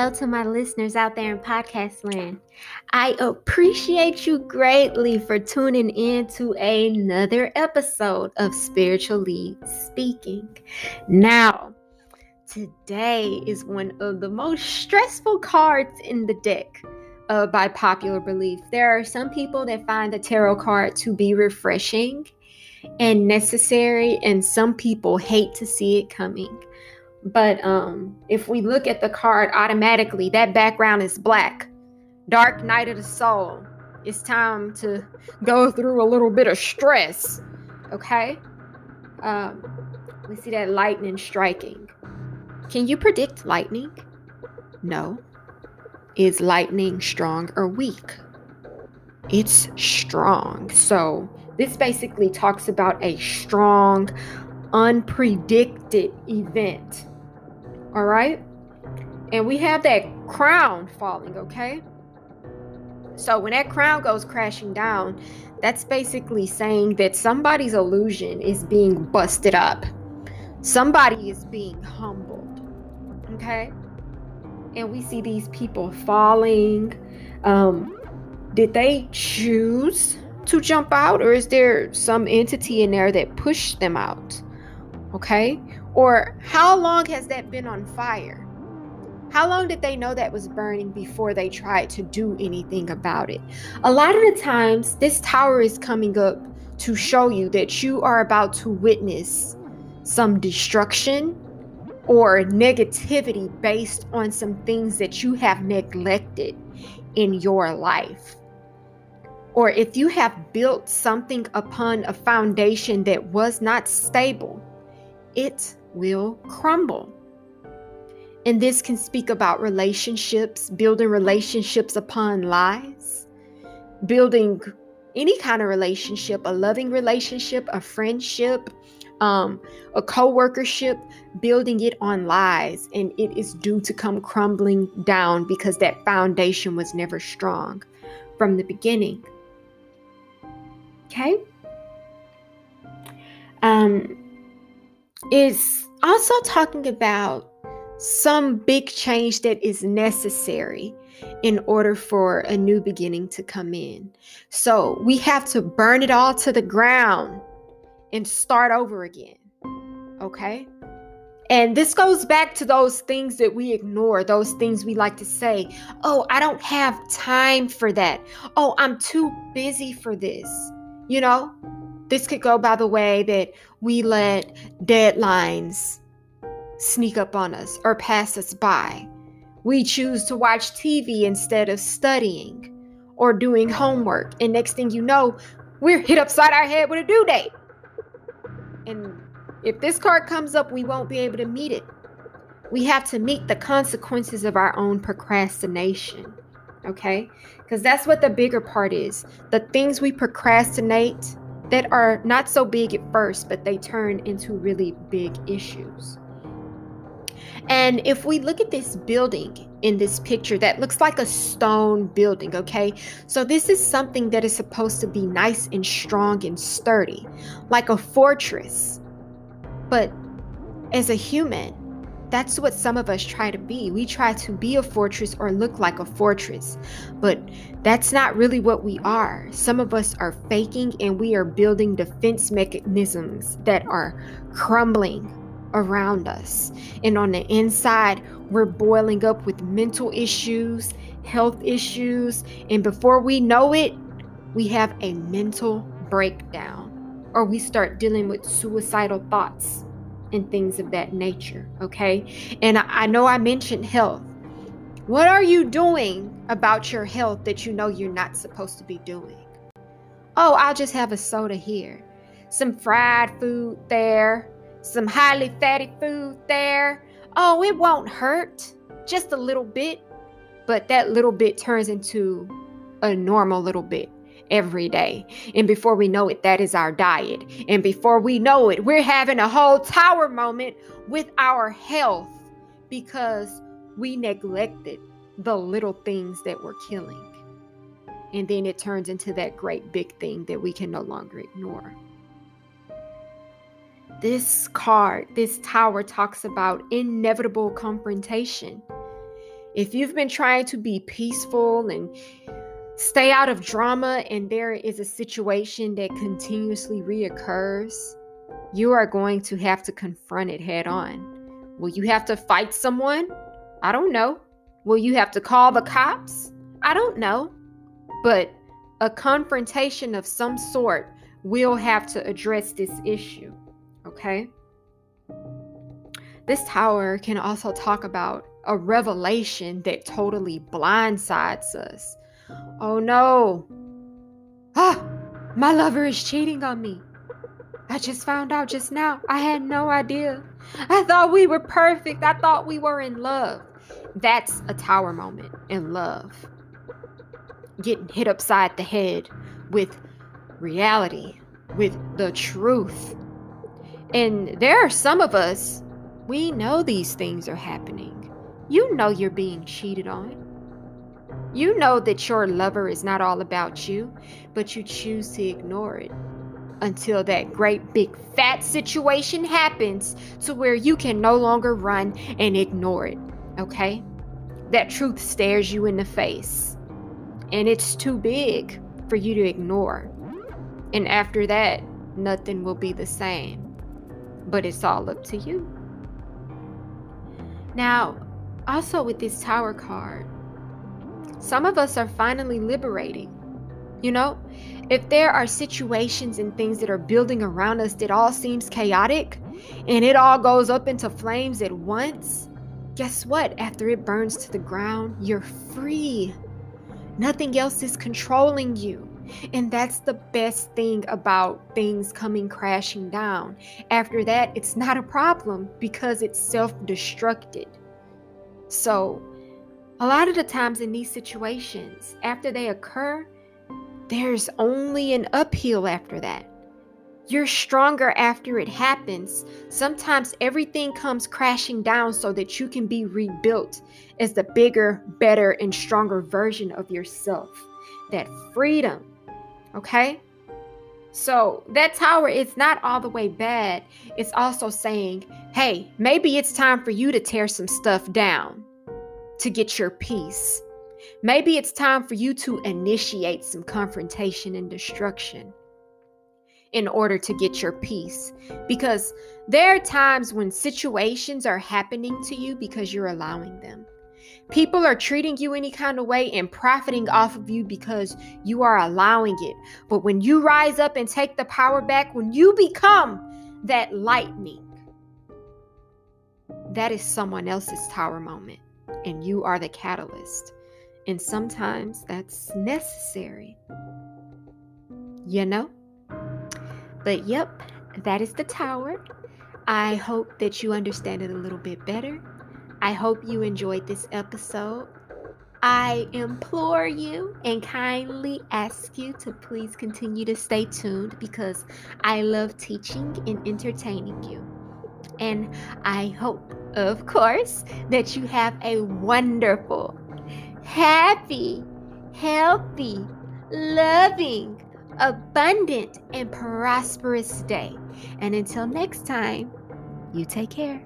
hello to my listeners out there in podcast land. I appreciate you greatly for tuning in to another episode of Spiritually Speaking. Now, today is one of the most stressful cards in the deck. Uh, by popular belief, there are some people that find the tarot card to be refreshing and necessary, and some people hate to see it coming. But um, if we look at the card automatically, that background is black. Dark night of the soul. It's time to go through a little bit of stress. Okay? Um, we see that lightning striking. Can you predict lightning? No. Is lightning strong or weak? It's strong. So, this basically talks about a strong, unpredicted event all right? And we have that crown falling, okay? So when that crown goes crashing down, that's basically saying that somebody's illusion is being busted up. Somebody is being humbled. Okay? And we see these people falling. Um, did they choose to jump out, or is there some entity in there that pushed them out? Okay? Or how long has that been on fire? How long did they know that was burning before they tried to do anything about it? A lot of the times, this tower is coming up to show you that you are about to witness some destruction or negativity based on some things that you have neglected in your life. Or if you have built something upon a foundation that was not stable, it will crumble. And this can speak about relationships, building relationships upon lies, building any kind of relationship, a loving relationship, a friendship, um, a co-workership, building it on lies, and it is due to come crumbling down because that foundation was never strong from the beginning. Okay. Um, is also talking about some big change that is necessary in order for a new beginning to come in. So we have to burn it all to the ground and start over again. Okay? And this goes back to those things that we ignore, those things we like to say, oh, I don't have time for that. Oh, I'm too busy for this. You know, this could go by the way that we let deadlines sneak up on us or pass us by. We choose to watch TV instead of studying or doing homework. And next thing you know, we're hit upside our head with a due date. And if this card comes up, we won't be able to meet it. We have to meet the consequences of our own procrastination. Okay? Because that's what the bigger part is. The things we procrastinate that are not so big at first, but they turn into really big issues. And if we look at this building in this picture, that looks like a stone building, okay? So this is something that is supposed to be nice and strong and sturdy, like a fortress. But as a human, that's what some of us try to be. We try to be a fortress or look like a fortress, but that's not really what we are. Some of us are faking and we are building defense mechanisms that are crumbling around us. And on the inside, we're boiling up with mental issues, health issues, and before we know it, we have a mental breakdown or we start dealing with suicidal thoughts and things of that nature. Okay. And I, know I mentioned health. What are you doing about your health that you know you're not supposed to be doing? Oh, I'll just have a soda here, some fried food there, some highly fatty food there. Oh, it won't hurt just a little bit, but that little bit turns into a normal little bit every day. And before we know it, that is our diet. And before we know it, we're having a whole tower moment with our health because we neglected the little things that were killing. And then it turns into that great big thing that we can no longer ignore. This card, this tower talks about inevitable confrontation. If you've been trying to be peaceful and stay out of drama and there is a situation that continuously reoccurs, you are going to have to confront it head on. Will you have to fight someone? I don't know. Will you have to call the cops? I don't know. But a confrontation of some sort will have to address this issue. Okay? This tower can also talk about a revelation that totally blindsides us. Oh no! Ah! My lover is cheating on me. I just found out just now. I had no idea. I thought we were perfect. I thought we were in love. That's a tower moment in love. Getting hit upside the head with reality, with the truth. And there are some of us, we know these things are happening. You know you're being cheated on. You know that your lover is not all about you, but you choose to ignore it until that great big fat situation happens to where you can no longer run and ignore it. Okay? That truth stares you in the face, and it's too big for you to ignore. And after that, nothing will be the same. But it's all up to you. Now, also with this tower card, some of us are finally liberating you know, if there are situations and things that are building around us that all seems chaotic and it all goes up into flames at once, guess what? After it burns to the ground, you're free. Nothing else is controlling you. And that's the best thing about things coming crashing down. After that, it's not a problem because it's self destructed. So, a lot of the times in these situations, after they occur, there's only an uphill after that. You're stronger after it happens. Sometimes everything comes crashing down so that you can be rebuilt as the bigger, better, and stronger version of yourself. That freedom. Okay? So that tower is not all the way bad. It's also saying, hey, maybe it's time for you to tear some stuff down to get your peace. Maybe it's time for you to initiate some confrontation and destruction in order to get your peace. Because there are times when situations are happening to you because you're allowing them. People are treating you any kind of way and profiting off of you because you are allowing it. But when you rise up and take the power back, when you become that lightning, that is someone else's tower moment. And you are the catalyst. And sometimes that's necessary. You know? But yep, that is the tower. I hope that you understand it a little bit better. I hope you enjoyed this episode. I implore you and kindly ask you to please continue to stay tuned because I love teaching and entertaining you. And I hope, of course, that you have a wonderful, happy, healthy, loving, abundant, and prosperous day. And until next time, you take care.